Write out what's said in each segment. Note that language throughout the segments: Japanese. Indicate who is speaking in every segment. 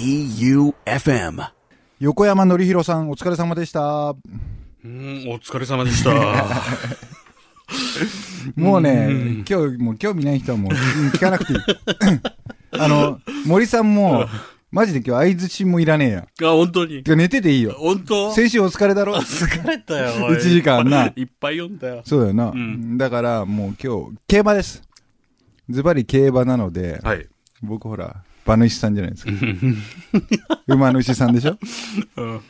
Speaker 1: J-O-E-U-F-M
Speaker 2: 横山典弘さん、お疲れ様でした。
Speaker 3: うん、お疲れ様でした。
Speaker 2: もうね
Speaker 3: うん、
Speaker 2: 今日、もう興味ない人はもううん聞かなくていい。あの、森さんも、マジで今日相づちもいらねえや。
Speaker 3: あ、本当に。
Speaker 2: てか寝てていいよ。
Speaker 3: 本当？
Speaker 2: 先週お疲れだろ
Speaker 3: 疲れたよ、おい
Speaker 2: 一時間ない
Speaker 3: っぱい読んだよ。
Speaker 2: そうだよな。
Speaker 3: ん
Speaker 2: だからもう今日、競馬です。ズバリ競馬なので、
Speaker 3: はい。
Speaker 2: 僕ほら、馬主さんじゃないですか。馬主さんでしょ？
Speaker 3: うん。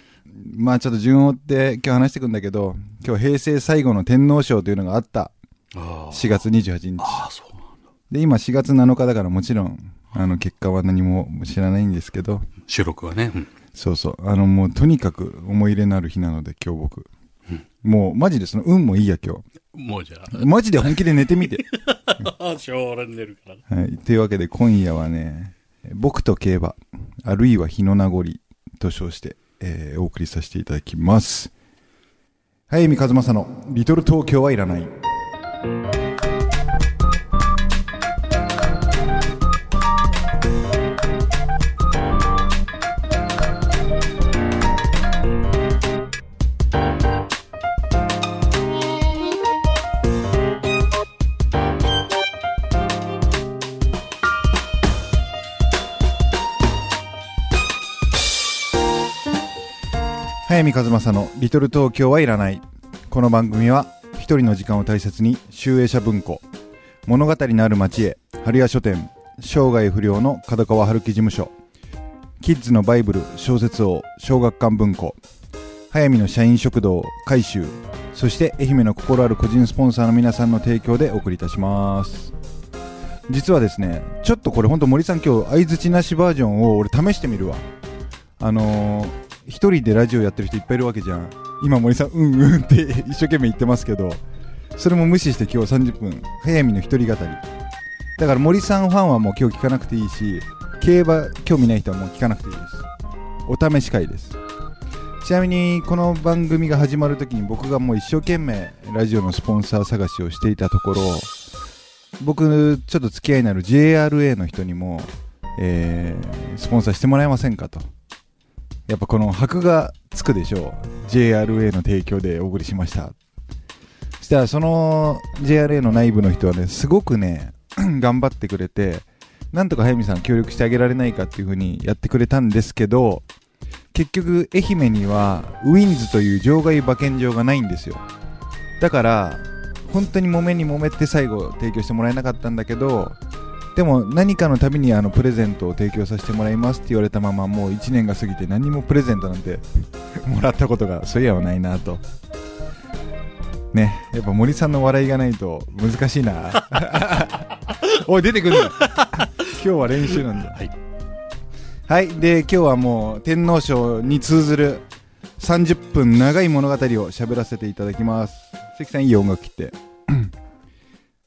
Speaker 2: まあちょっと順を追って今日話していくんだけど、今日平成最後の天皇賞というのがあった。
Speaker 3: あ
Speaker 2: 4月28日。
Speaker 3: あ、そう。
Speaker 2: で、今4月7日だからもちろん、あの、結果は何も知らないんですけど、
Speaker 3: 収録はね。うん
Speaker 2: そうそう。あの、もうとにかく思い入れのある日なので、今日僕。もう、マジでその、運もいいや、今
Speaker 3: もうじゃ
Speaker 2: 日。マジで本気で寝てみて。
Speaker 3: あ。あ、しょうが寝るから。
Speaker 2: はい。というわけで、今夜はね、僕と競馬、あるいは日の名残と称して、えーお送りさせていただきます。はい、三和正の、リトル東京はいらない。早見和正の「リトル東京はいらない」この番組は一人の時間を大切に集英社文庫物語のある町へ春屋書店生涯不良の角川春樹事務所キッズのバイブル小説王小学館文庫早見の社員食堂改修そして愛媛の心ある個人スポンサーの皆さんの提供でお送りいたします。実はですねちょっとこれほんと森さん今日相づちなしバージョンを俺試してみるわ。あのー一人でラジオやってる人いっぱいいるわけじゃん。今森さんうんうんって一生懸命言ってますけどそれも無視して今日30分早見の一人語り。だから森さんファンはもう今日聞かなくていいし競馬興味ない人はもう聞かなくていいです。お試し会です。ちなみにこの番組が始まる時に僕がもう一生懸命ラジオのスポンサー探しをしていたところ僕ちょっと付き合いのある JRA の人にも、えースポンサーしてもらえませんかと。やっぱこの箔がつくでしょう。JRA の提供でお送りしました。そしたらその JRA の内部の人はねすごくね 頑張ってくれてなんとか早見さん協力してあげられないかっていう風にやってくれたんですけど結局愛媛にはウィンズという場外馬券場がないんですよ。だから本当に揉めに揉めて最後提供してもらえなかったんだけどでも何かのたびにあのプレゼントを提供させてもらいますって言われたままもう1年が過ぎて何もプレゼントなんて もらったことがそういやはないなと。ねやっぱ森さんの笑いがないと難しいな。おい出てくんな。今日は練習なんだ。
Speaker 3: はい。
Speaker 2: はいで今日はもう天皇賞に通ずる30分長い物語を喋らせていただきます。関さんいい音楽切って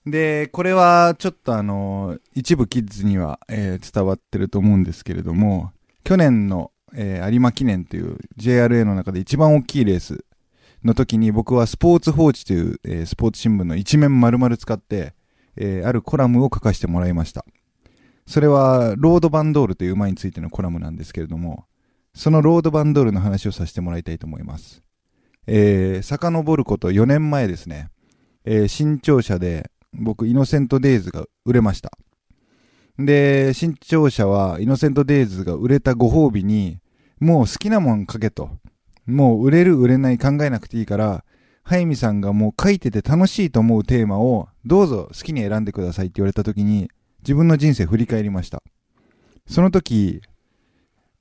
Speaker 2: で、これはちょっとあの、一部キッズには、えー伝わってると思うんですけれども、去年の、えー有馬記念という JRA の中で一番大きいレースの時に僕はスポーツ報知という、えースポーツ新聞の一面丸々使って、えーあるコラムを書かせてもらいました。それは、ロードバンドールという馬についてのコラムなんですけれども、そのロードバンドールの話をさせてもらいたいと思います。えー、遡ること4年前ですね、えー新潮社で僕、イノセントデイズが売れました。で、新潮社はイノセントデイズが売れたご褒美に、もう好きなもん書けと。もう売れる売れない考えなくていいから、早見さんがもう書いてて楽しいと思うテーマをどうぞ好きに選んでくださいって言われた時に自分の人生振り返りました。その時、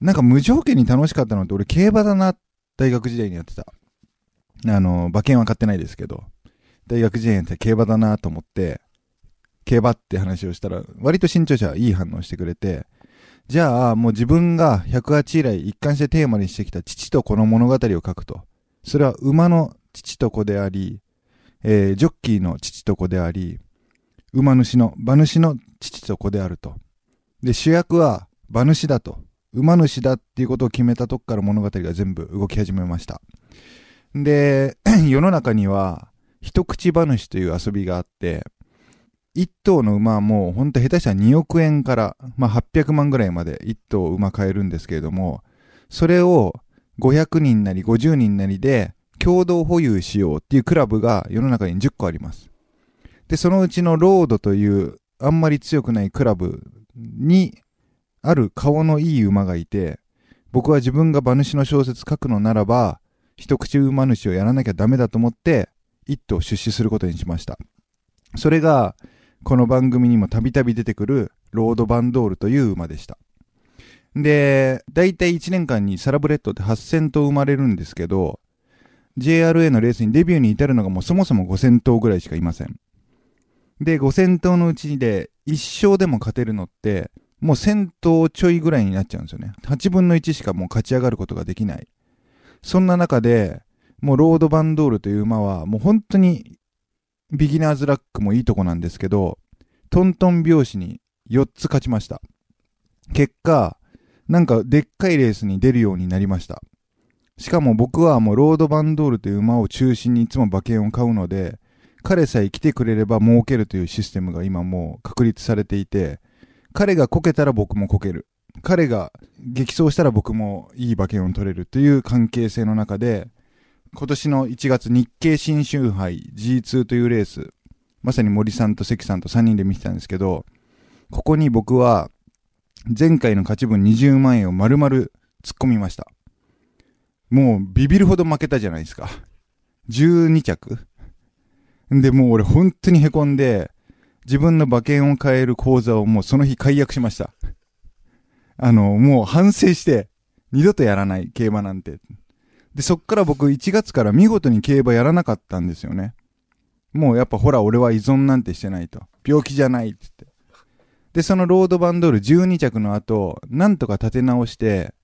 Speaker 2: なんか無条件に楽しかったのって俺競馬だな、大学時代にやってた。あの、馬券は買ってないですけど。大学時代って競馬だなと思って、競馬って話をしたら、割と新潮社はいい反応してくれて、じゃあもう自分が108以来一貫してテーマにしてきた父と子の物語を書くと。それは馬の父と子であり、えージョッキーの父と子であり、馬主の、馬主の父と子であると。で、主役は馬主だと。馬主だっていうことを決めたとこから物語が全部動き始めました。で、世の中には、一口話という遊びがあって、一頭の馬はもうほんと下手したら2億円から、まあ、800万ぐらいまで一頭馬買えるんですけれども、それを500人なり50人なりで共同保有しようっていうクラブが世の中に10個あります。で、そのうちのロードというあんまり強くないクラブにある顔のいい馬がいて、僕は自分が馬主の小説書くのならば、一口馬主をやらなきゃダメだと思って、一頭出資することにしました。それが、この番組にもたびたび出てくるロードバンドールという馬でした。で、だいたい1年間にサラブレッドって8000頭生まれるんですけど、JRA のレースにデビューに至るのがもうそもそも5000頭ぐらいしかいません。で、5000頭のうちで1勝でも勝てるのって、もう1000頭ちょいぐらいになっちゃうんですよね。8分の1しかもう勝ち上がることができない。そんな中で、もうロードバンドールという馬はもう本当にビギナーズラックもいいとこなんですけど、トントン拍子に4つ勝ちました。結果、なんかでっかいレースに出るようになりました。しかも僕はもうロードバンドールという馬を中心にいつも馬券を買うので、彼さえ来てくれれば儲けるというシステムが今もう確立されていて、彼がこけたら僕もこける。彼が激走したら僕もいい馬券を取れるという関係性の中で、今年の1月日経新州杯 G2 というレース、まさに森さんと関さんと3人で見てたんですけど、ここに僕は前回の勝ち分20万円を丸々突っ込みました。もうビビるほど負けたじゃないですか。12着で、もう俺本当に凹んで、自分の馬券を買える口座をもうその日解約しました。あの、もう反省して、二度とやらない競馬なんて。で、そっから僕1月から見事に競馬やらなかったんですよね。もうやっぱほら俺は依存なんてしてないと。病気じゃないって言って。で、そのロードバンドール12着の後、なんとか立て直して、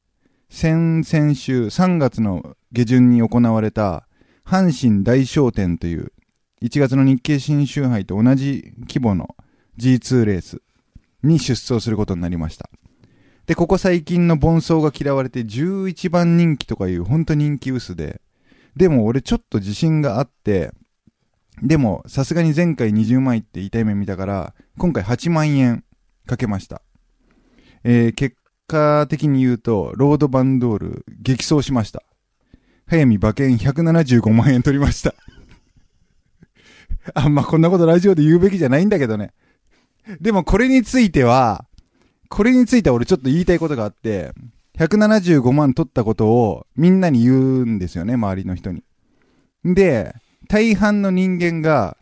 Speaker 2: 先々週3月の下旬に行われた阪神大商店という1月の日経新州杯と同じ規模の G2 レースに出走することになりました。で、ここ最近の盆走が嫌われて11番人気とかいう本当人気薄で、でも俺ちょっと自信があって、でもさすがに前回20万いって痛い目見たから、今回8万円かけました。えー、結果的に言うと、ロードバンドール激走しました。早見馬券175万円取りました。あんまこんなことラジオで言うべきじゃないんだけどね。でもこれについては、これについては俺ちょっと言いたいことがあって、175万取ったことをみんなに言うんですよね、周りの人に。で、大半の人間が、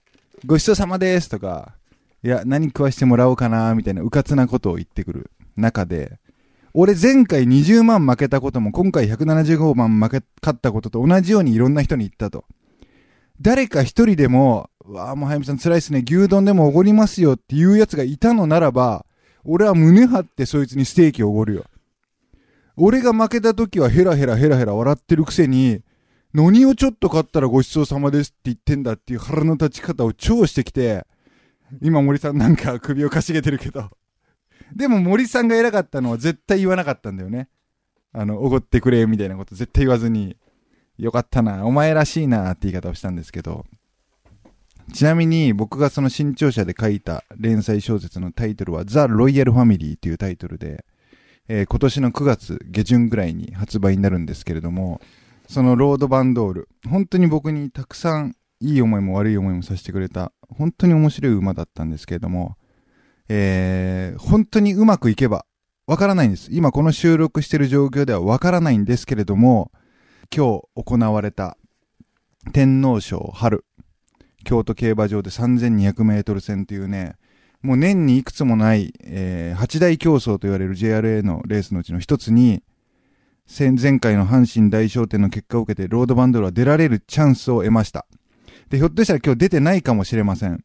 Speaker 2: ごちそうさまですとか、いや、何食わしてもらおうかな、みたいなうかつなことを言ってくる中で、俺前回20万負けたことも今回175万負け、勝ったことと同じようにいろんな人に言ったと。誰か一人でも、わあ、もう早見さん辛いっすね、牛丼でもおごりますよっていうやつがいたのならば、俺は胸張ってそいつにステーキをおごるよ。俺が負けた時はヘラヘラヘラヘラ笑ってるくせに、何をちょっと買ったらごちそうさまですって言ってんだっていう腹の立ち方を超してきて、今森さんなんか首をかしげてるけど。でも森さんが偉かったのは絶対言わなかったんだよね。あの、おごってくれみたいなこと絶対言わずに、よかったな、お前らしいなって言い方をしたんですけど、ちなみに僕がその新潮社で書いた連載小説のタイトルはザ・ロイヤル・ファミリーというタイトルで、えー今年の9月下旬ぐらいに発売になるんですけれども、そのロードバンドール、本当に僕にたくさんいい思いも悪い思いもさせてくれた、本当に面白い馬だったんですけれども、えー本当にうまくいけば、わからないんです。今この収録してる状況ではわからないんですけれども、今日行われた天皇賞春、京都競馬場で3200メートル戦というね、もう年にいくつもない、えー八大競争と言われる JRA のレースのうちの一つに、先前回の阪神大商店の結果を受けてロードバンドルは出られるチャンスを得ました。で、ひょっとしたら今日出てないかもしれません。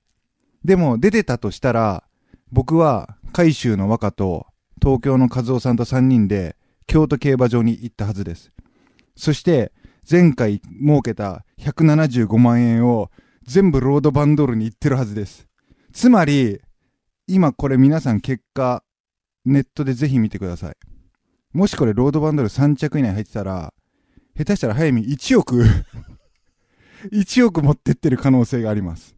Speaker 2: でも出てたとしたら、僕は海州の和歌と東京の和夫さんと3人で京都競馬場に行ったはずです。そして前回儲けた175万円を全部ロードバンドールに行ってるはずです。つまり、今これ皆さん結果、ネットでぜひ見てください。もしこれロードバンドール3着以内入ってたら、下手したら早見1億 1億持ってってる可能性があります。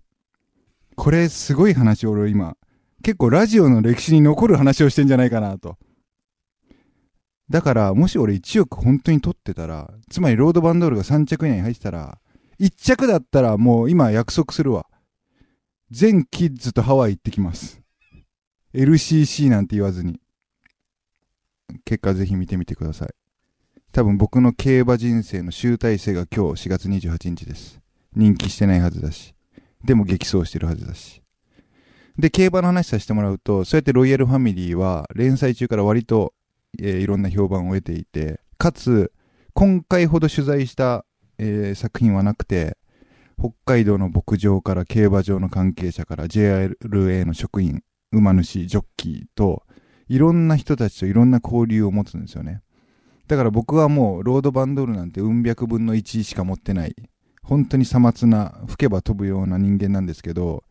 Speaker 2: これすごい話俺今、結構ラジオの歴史に残る話をしてんじゃないかなと。だから、もし俺1億本当に取ってたら、つまりロードバンドールが3着以内に入ってたら、1着だったらもう今約束するわ。全キッズとハワイ行ってきます。LCC なんて言わずに。結果ぜひ見てみてください。多分僕の競馬人生の集大成が今日4月28日です。人気してないはずだし。でも激走してるはずだし。で、競馬の話させてもらうと、そうやってロイヤルファミリーは連載中から割と、えーいろんな評判を得ていて、かつ、今回ほど取材した、えー作品はなくて、北海道の牧場から競馬場の関係者から JRA の職員、馬主、ジョッキーと、いろんな人たちといろんな交流を持つんですよね。だから僕はもうロードバンドールなんて運百分の1しか持ってない本当にさまつな吹けば飛ぶような人間なんですけど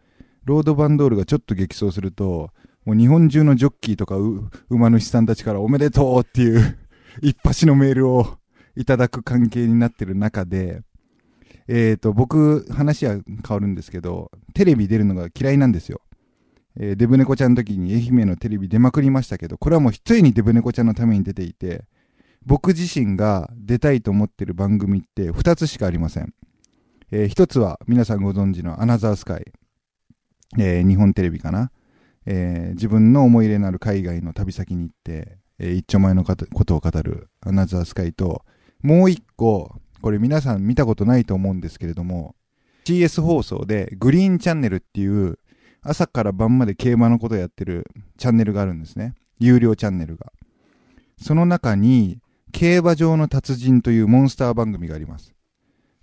Speaker 2: ロードバンドールがちょっと激走するともう日本中のジョッキーとか馬主さんたちからおめでとうっていう 一発のメールをいただく関係になってる中でえーと僕話は変わるんですけどテレビ出るのが嫌いなんですよえーデブ猫ちゃんの時に愛媛のテレビ出まくりましたけどこれはもう一重にデブ猫ちゃんのために出ていて僕自身が出たいと思ってる番組って2つしかありません。えー一つは皆さんご存知のアナザースカイ。えー日本テレビかな。えー自分の思い入れのある海外の旅先に行って、えー一丁前のことを語るアナザースカイと、もう一個、これ皆さん見たことないと思うんですけれども、CS 放送でグリーンチャンネルっていう朝から晩まで競馬のことをやってるチャンネルがあるんですね。有料チャンネルが。その中に、競馬場の達人というモンスター番組があります。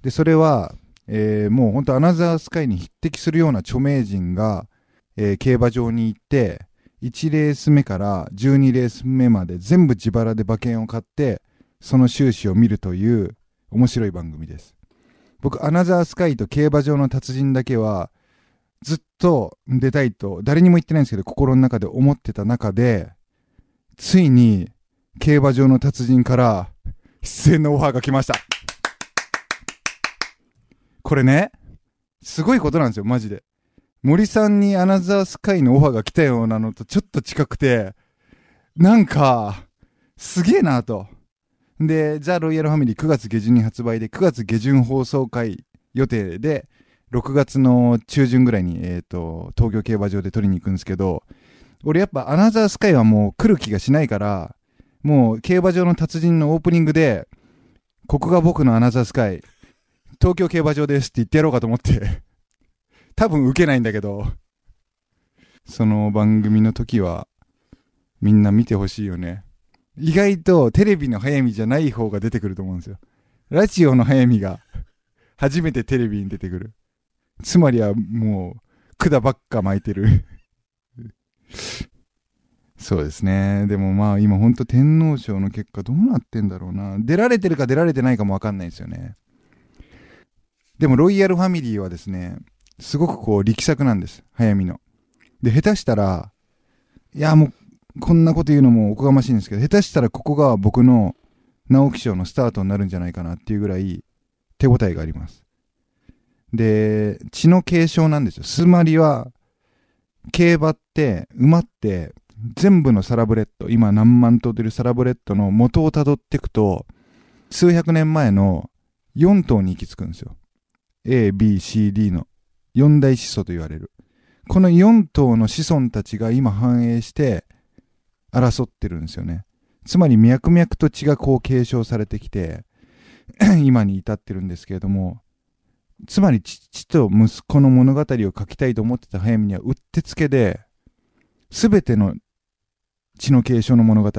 Speaker 2: で、それは、えーもう本当アナザースカイに匹敵するような著名人が、えー競馬場に行って、1レース目から12レース目まで全部自腹で馬券を買って、その収支を見るという面白い番組です。僕、アナザースカイと競馬場の達人だけは、ずっと出たいと、誰にも言ってないんですけど、心の中で思ってた中で、ついに、競馬場の達人から出演のオファーが来ました。これね、すごいことなんですよ、マジで。森さんにアナザースカイのオファーが来たようなのとちょっと近くて、なんか、すげえなと。で、ザ・ロイヤルファミリー9月下旬に発売で、9月下旬放送会予定で、6月の中旬ぐらいに、えっ、と、東京競馬場で撮りに行くんですけど、俺やっぱアナザースカイはもう来る気がしないから、もう競馬場の達人のオープニングで、ここが僕のアナザースカイ、東京競馬場ですって言ってやろうかと思って、多分受けないんだけど、その番組の時は、みんな見てほしいよね。意外とテレビの早見じゃない方が出てくると思うんですよ。ラジオの早見が初めてテレビに出てくる。つまりはもう管ばっか巻いてる。そうですね。でもまあ今ほんと天皇賞の結果どうなってんだろうな。出られてるか出られてないかもわかんないですよね。でもロイヤルファミリーはですね、すごくこう力作なんです。早見の。で、下手したら、いやもうこんなこと言うのもおこがましいんですけど、下手したらここが僕の直木賞のスタートになるんじゃないかなっていうぐらい手応えがあります。で、血の継承なんですよ。つまりは、競馬って、馬って、全部のサラブレッド、今何万頭出るサラブレッドの元をたどっていくと、数百年前の4頭に行き着くんですよ。A、B、C、D の4大始祖と言われる。この4頭の子孫たちが今反映して争ってるんですよね。つまり脈々と血がこう継承されてきて、今に至ってるんですけれども、つまり父と息子の物語を書きたいと思ってた早見にはうってつけで、すべての血の継承の物語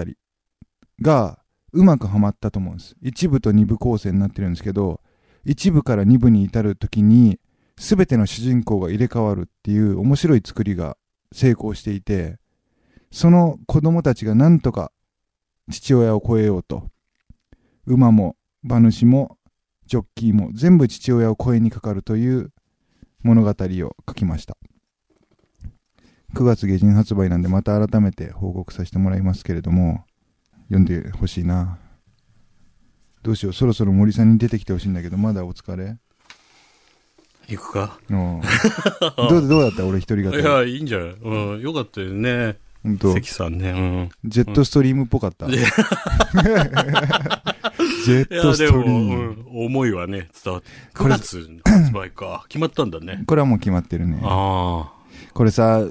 Speaker 2: がうまくはまったと思うんです。一部と二部構成になってるんですけど、一部から二部に至るときに、すべての主人公が入れ替わるっていう面白い作りが成功していて、その子供たちがなんとか父親を超えようと、馬も馬主もジョッキーも全部父親を超えにかかるという物語を書きました。9月下旬発売なんでまた改めて報告させてもらいますけれども、読んでほしいな。どうしよう、そろそろ森さんに出てきてほしいんだけど、まだお疲れ？
Speaker 3: 行くか？
Speaker 2: うんどうどうだった？俺一人
Speaker 3: い
Speaker 2: 語り。
Speaker 3: や、いいんじゃない？うん、よかったよね。
Speaker 2: ほんと
Speaker 3: 関さんね。
Speaker 2: ジェットストリームっぽかった。
Speaker 3: うん。
Speaker 2: ジ
Speaker 3: い
Speaker 2: ェット
Speaker 3: や、
Speaker 2: ストリーム。
Speaker 3: ん、思いはね、伝わって。
Speaker 2: これ
Speaker 3: 9月発売か。決まったんだね。
Speaker 2: これはもう決まってるね。
Speaker 3: あ
Speaker 2: これさ、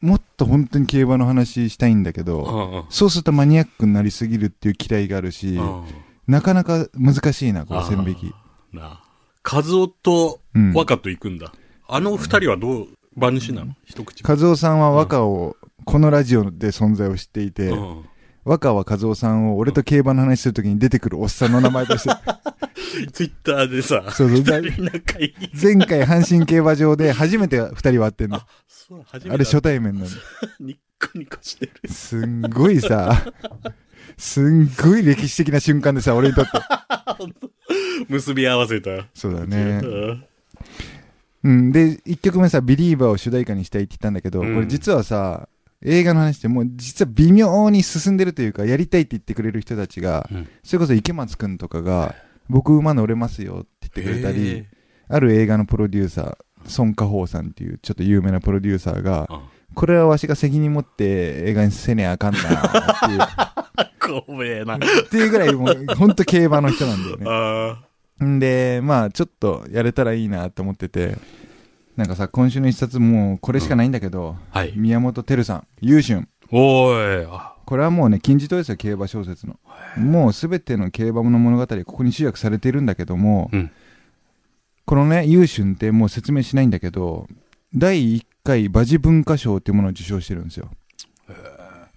Speaker 2: もっと本当に競馬の話したいんだけ
Speaker 3: あ。
Speaker 2: ど、
Speaker 3: うんうん
Speaker 2: そうするとマニアックになりすぎるっていう期待があるし、
Speaker 3: うん
Speaker 2: なかなか難しいな、この線引き。
Speaker 3: なあ。カズオと
Speaker 2: うん。
Speaker 3: 若と行くんだ。あの二人はどう、馬主なの？一口。
Speaker 2: 和夫さんは若を、このラジオで存在を知っていて、
Speaker 3: うん
Speaker 2: 若は和夫さんを俺と競馬の話するときに出てくるおっさんの名前として、
Speaker 3: ツイッターでさ、
Speaker 2: そうそう。前回阪神競馬場で初めて二人は会ってんの。
Speaker 3: そう、初めて
Speaker 2: あれ初対面なの。
Speaker 3: ニッコニコしてる。
Speaker 2: すんごいさ、すんごい歴史的な瞬間でさ、俺にとって。
Speaker 3: 結び合わせた。
Speaker 2: そうだ
Speaker 3: う
Speaker 2: ね。
Speaker 3: ん
Speaker 2: うん。で、一曲目さ、ビリーバーを主題歌にしたいって言ったんだけど、
Speaker 3: うん
Speaker 2: これ実はさ、映画の話ってもう実は微妙に進んでるというか、やりたいって言ってくれる人たちが、
Speaker 3: うん。
Speaker 2: それこそ池松くんとかが、僕馬乗れますよって言ってくれたり、
Speaker 3: へ
Speaker 2: ある映画のプロデューサー、孫家宝さんっていうちょっと有名なプロデューサーが、
Speaker 3: ー
Speaker 2: これはわしが責任持って映画にせねあかんなっていう、
Speaker 3: 怖えな。
Speaker 2: っていうぐらいもう、ほんと競馬の人なんだよね。
Speaker 3: あ
Speaker 2: んで、まあ、ちょっとやれたらいいなと思ってて、なんかさ、今週の一冊もうこれしかないんだけど、
Speaker 3: あ。はい。
Speaker 2: 宮本照さん、優春。
Speaker 3: おーい。あ
Speaker 2: これはもうね、金字塔ですよ、競馬小説の。もうすべての競馬の物語、ここに集約されているんだけども、
Speaker 3: うん
Speaker 2: このね、優春ってもう説明しないんだけど、第1回馬事文化賞っていうものを受賞してるんですよ。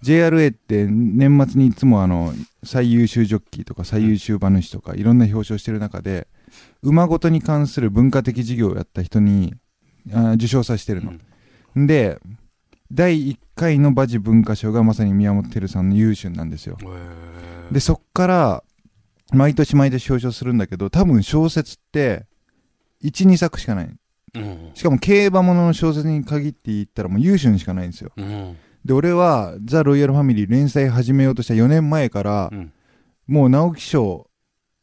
Speaker 2: JRA って年末にいつもあの最優秀ジョッキーとか最優秀馬主とかいろんな表彰してる中で馬ごとに関する文化的事業をやった人にあ受賞させてるの。で第1回の馬事文化賞がまさに宮本照さんの優秀なんですよ。でそっから毎年毎年表彰するんだけど多分小説って12作しかない
Speaker 3: うん。
Speaker 2: しかも競馬ものの小説に限って言ったらもう優秀しかないんですよ
Speaker 3: うん。
Speaker 2: で俺は「ザ・ロイヤルファミリー」連載始めようとした4年前から、
Speaker 3: うん
Speaker 2: もう直木賞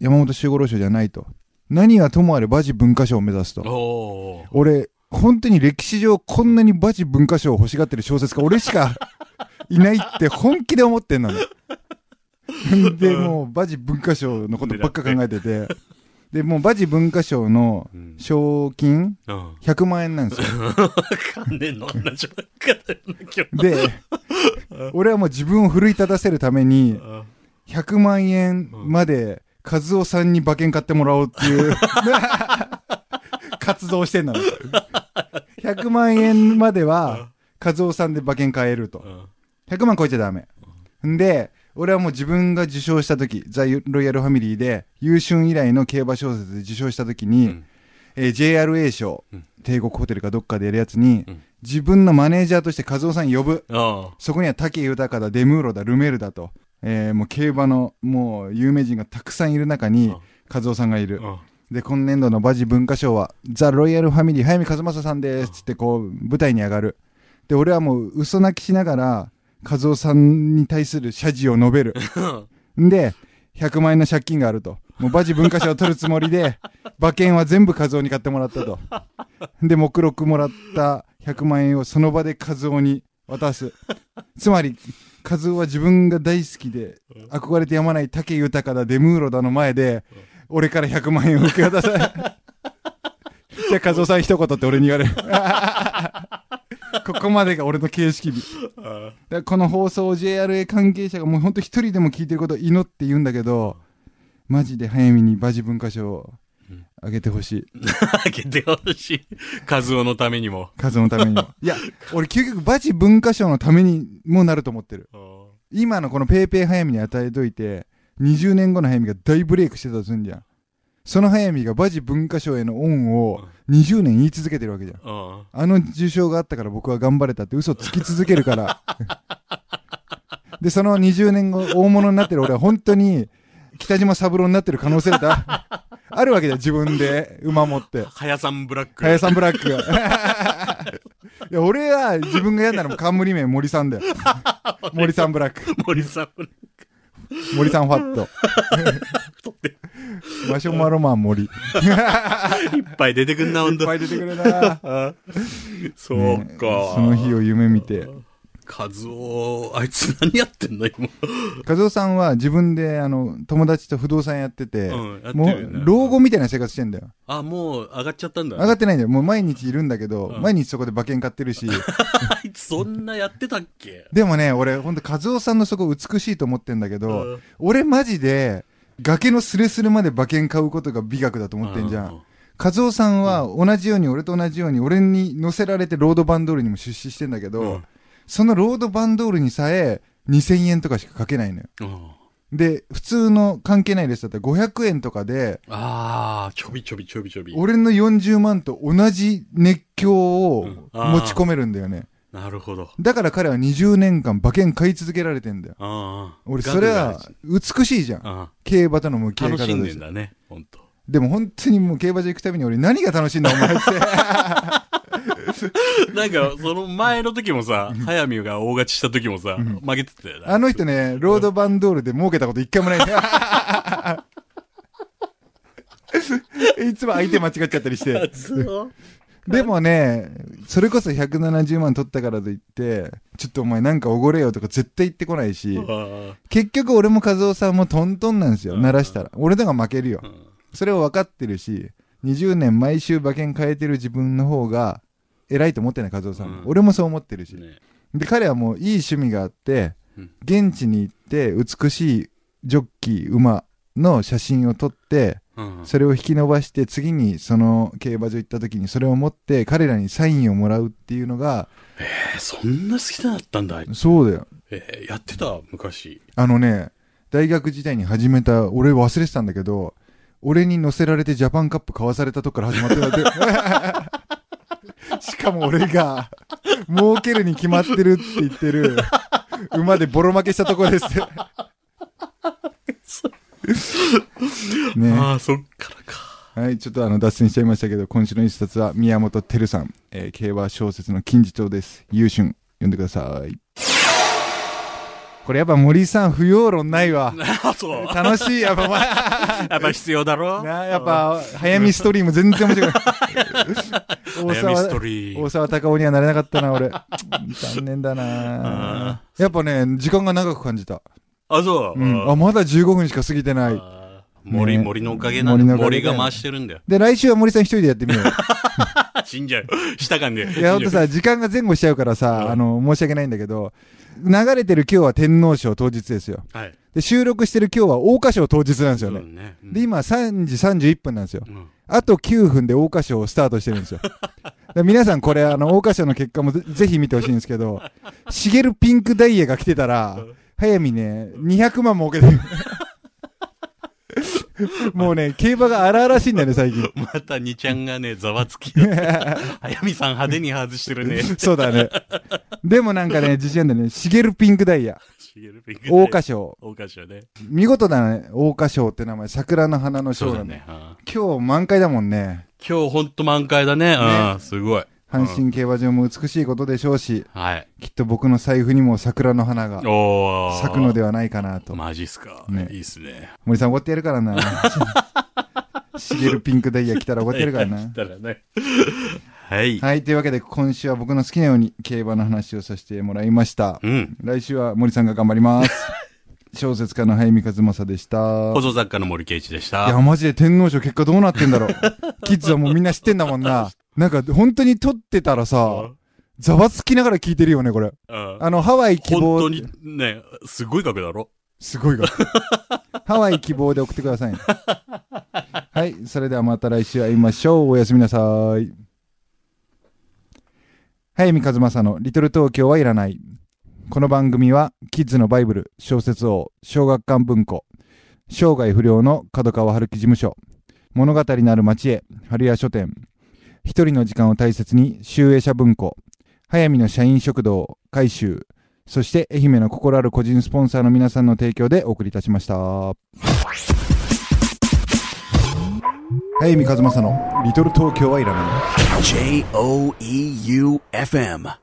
Speaker 2: 山本周五郎賞じゃないと何はともあれ馬事文化賞を目指すと。俺本当に歴史上こんなに馬事文化賞を欲しがってる小説家俺しか いないって本気で思ってんのね でもう馬事文化賞のことばっか考えてて。でもう馬事文化賞の
Speaker 3: うん。
Speaker 2: 賞金
Speaker 3: うん。
Speaker 2: 100万円なんですよ。
Speaker 3: 金の話ばっかだよな、今日。
Speaker 2: で俺はもう自分を奮い立たせるために
Speaker 3: あ
Speaker 2: 100万円まで和夫さんに馬券買ってもらおうっていう活動をしてんの100万円までは和夫さんで馬券買えると。
Speaker 3: うん。
Speaker 2: 100万超えちゃダメ。ん。で俺はもう自分が受賞した時ザ・ロイヤルファミリーで優春以来の競馬小説で受賞した時に、
Speaker 3: うん。
Speaker 2: えー JRA 賞、
Speaker 3: うん。
Speaker 2: 帝国ホテルかどっかでやるやつに、
Speaker 3: うん。
Speaker 2: 自分のマネージャーとして和夫さん呼ぶ。
Speaker 3: あ
Speaker 2: そこには武豊だ、デムーロだ、ルメールだと、えーもう競馬のもう有名人がたくさんいる中に
Speaker 3: うん、
Speaker 2: 和夫さんがいる。
Speaker 3: あ。
Speaker 2: で、今年度の馬事文化賞は、ザ・ロイヤルファミリー、早見和正さんですってこう、舞台に上がる。で、俺はもう嘘泣きしながら、和夫さんに対する謝辞を述べる。ん で、100万円の借金があると。もう馬事文化賞を取るつもりで、馬券は全部和夫に買ってもらったと。で、目録もらった100万円をその場で和夫に渡す。つまり、和夫は自分が大好きで、憧れてやまない武豊だ、デムーロだの前で、俺から100万円を受け渡され。じゃあ、和夫さん一言って俺に言われる。ここまでが俺の形式日。
Speaker 3: あ
Speaker 2: だからこの放送を JRA 関係者がもうほんと一人でも聞いてることを祈って言うんだけど、マジで早めに馬事文化賞をあげてほしい。
Speaker 3: あげてほしい。カズオのためにも。
Speaker 2: 数のためにも。いや、俺究極馬事文化賞のためにもなると思ってる。今のこのペイペイ早見に与えといて、20年後の早見が大ブレイクしてたとすんじゃん。その早見が馬事文化賞への恩を20年言い続けてるわけじゃん。
Speaker 3: あ
Speaker 2: あの受賞があったから僕は頑張れたって嘘つき続けるから。で、その20年後、大物になってる俺は本当に北島三郎になってる可能性だ あるわけじゃん、自分で馬持って。
Speaker 3: はやさんブラック。
Speaker 2: かやさんブラックが。いや、俺は自分が嫌なのも冠名森さんだよ。森さんブラック。
Speaker 3: 森さんブラック。
Speaker 2: 森さんファット。
Speaker 3: 太ってる。
Speaker 2: マシュマロマン森。い っ
Speaker 3: いっぱい出てくんな、ほんと。
Speaker 2: ぱい出てくるな
Speaker 3: あそう
Speaker 2: ね
Speaker 3: か。
Speaker 2: その日を夢見て。
Speaker 3: カズオ、あいつ何やってんの今。
Speaker 2: 和夫さんは自分で、あの、友達と不動産やってて、
Speaker 3: うんやって
Speaker 2: も
Speaker 3: るよね
Speaker 2: う、老後みたいな生活してんだよ。
Speaker 3: あ、もう上がっちゃったんだ。
Speaker 2: 上がってないんだよ。もう毎日いるんだけど、
Speaker 3: うん
Speaker 2: 毎日そこで馬券買ってるし。
Speaker 3: あいつそんなやってたっけ？
Speaker 2: でもね、俺、ほんと、和夫さんのそこ美しいと思ってんだけど、
Speaker 3: うん
Speaker 2: 俺マジで、崖のスレスレまで馬券買うことが美学だと思ってんじゃ
Speaker 3: うん
Speaker 2: ん。和夫さんは同じように、俺と同じように、俺に乗せられてロードバンドールにも出資してんだけど、
Speaker 3: うん
Speaker 2: そのロードバンドールにさえ、2000円とかしかかけないのよ。
Speaker 3: うん
Speaker 2: で、普通の関係ないレスだったら500円とかで、
Speaker 3: ああ、ちょびちょびちょびちょび。
Speaker 2: 俺の40万と同じ熱狂を持ち込めるんだよね。
Speaker 3: なるほど。
Speaker 2: だから彼は20年間馬券買い続けられてんだよ。俺、それは美しいじゃん。
Speaker 3: あ
Speaker 2: 競馬との向
Speaker 3: あ
Speaker 2: き合い方
Speaker 3: 楽しん。でんだね、ほんと。
Speaker 2: でも本当にもう競馬場行くたびに俺何が楽しいんだお前って。
Speaker 3: なんか、その前の時もさ、早見が大勝ちした時もさ、負けてたよな。
Speaker 2: あの人ね、ロードバンドールで儲けたこと一回もないんだよ。いつも相手間違っちゃったりして。でもね、それこそ170万取ったからといって、ちょっとお前なんかおごれよとか絶対言ってこないし、
Speaker 3: あ
Speaker 2: 結局俺も和夫さんもトントンなんですよ、
Speaker 3: うん
Speaker 2: 鳴らしたら。俺のが負けるよそれを分かってるし、20年毎週馬券変えてる自分の方が偉いと思ってない和夫さんも、
Speaker 3: うん
Speaker 2: 俺もそう思ってるし。
Speaker 3: ね
Speaker 2: で、彼はもういい趣味があって、
Speaker 3: うん
Speaker 2: 現地に行って美しいジョッキー、馬の写真を撮って、
Speaker 3: うん
Speaker 2: それを引き伸ばして次にその競馬場行った時にそれを持って彼らにサインをもらうっていうのが、
Speaker 3: えーそんな好きだったんだ。
Speaker 2: そうだよ。
Speaker 3: えーやってた、昔。
Speaker 2: あのね、大学時代に始めた、俺忘れてたんだけど、俺に乗せられてジャパンカップ買わされたとこから始まってたって。しかも俺が、儲けるに決まってるって言ってる、馬でボロ負けしたとこです。ね。
Speaker 3: ああ、そっからか。
Speaker 2: はい、ちょっとあの脱線しちゃいましたけど、今週の一冊は宮本照さん、えー競馬小説の金字塔です。優春、読んでください。これやっぱ森さん不要論ないわ。
Speaker 3: あそう。
Speaker 2: 楽しい、やっぱ、ま
Speaker 3: やっぱ必要だろ？
Speaker 2: なやっぱ、早見ストリーム全然面白い。大
Speaker 3: 早見スト
Speaker 2: 沢、
Speaker 3: リー
Speaker 2: 大沢たかおにはなれなかったな、俺。残念だなやっぱね、時間が長く感じた。
Speaker 3: あ、そう。
Speaker 2: うん。あ、まだ15分しか過ぎてない。
Speaker 3: 森、
Speaker 2: ね
Speaker 3: 森のおかげなんだ。
Speaker 2: 森
Speaker 3: が回してるんだよ。
Speaker 2: で、来週は森さん一人でやってみようよ。
Speaker 3: 死んじゃう。したかんで。
Speaker 2: いや、ほんとさ、時間が前後しちゃうからさ、
Speaker 3: うん
Speaker 2: あの、申し訳ないんだけど、流れてる今日は天皇賞当日ですよ。
Speaker 3: はい。
Speaker 2: で、収録してる今日は桜花賞当日なんですよね。
Speaker 3: うんね。うん
Speaker 2: で、今3時31分なんですよ。
Speaker 3: うん
Speaker 2: あと9分で桜花賞をスタートしてるんですよ。で皆さんこれ、あの、桜花賞の結果もぜぜひ見てほしいんですけど、しげるピンクダイヤが来てたら、早見ね、200万儲けてる。もうね、競馬が荒々しいんだよね、最近。
Speaker 3: また2ちゃんがね、ざわつき。早見さん派手に外してるね。
Speaker 2: そうだね。でもなんかね、自信あるんだよね。しげるピンクダイヤ。
Speaker 3: しげるピンク
Speaker 2: 桜花賞。
Speaker 3: 大花賞ね。
Speaker 2: 見事だね、桜花賞って名前。桜の花の賞だね。今日満開だもんね。
Speaker 3: 今日ほんと満開だね。うん、すごい。
Speaker 2: 阪神競馬場も美しいことでしょうし、
Speaker 3: はい。
Speaker 2: きっと僕の財布にも桜の花が。咲くのではないかなと。
Speaker 3: マジっすか。
Speaker 2: ね
Speaker 3: いいっすね。
Speaker 2: 森さん怒ってやるからな。しげるピンクダイヤ来たら怒ってやるからな
Speaker 3: 来。たらね。はい。
Speaker 2: はい、というわけで今週は僕の好きなように競馬の話をさせてもらいました。
Speaker 3: うん。
Speaker 2: 来週は森さんが頑張ります。小説家の早見和正でした。
Speaker 3: 放送作家の森圭一でし
Speaker 2: いや、
Speaker 3: た。
Speaker 2: マジで天皇賞結果どうなってんだろう。キッズはもうみんな知ってんだもんな。なんか本当に撮ってたらさ、ざわつきながら聞いてるよね、これ。
Speaker 3: うん
Speaker 2: あの、ハワイ希望。
Speaker 3: 本当にね、すごい額だろ
Speaker 2: すごいが。ハワイ希望で送ってくださいね。はい。それではまた来週会いましょう。おやすみなさい。早見和正のリトル東京はいらない。この番組は、キッズのバイブル、小説王、小学館文庫、生涯不良の角川春樹事務所、物語なる町へ、春屋書店、一人の時間を大切に、集英社文庫、早見の社員食堂、改修、そして愛媛の心ある個人スポンサーの皆さんの提供でお送りいたしました。早見和正のリトル東京はいらない。
Speaker 1: J O E U F M.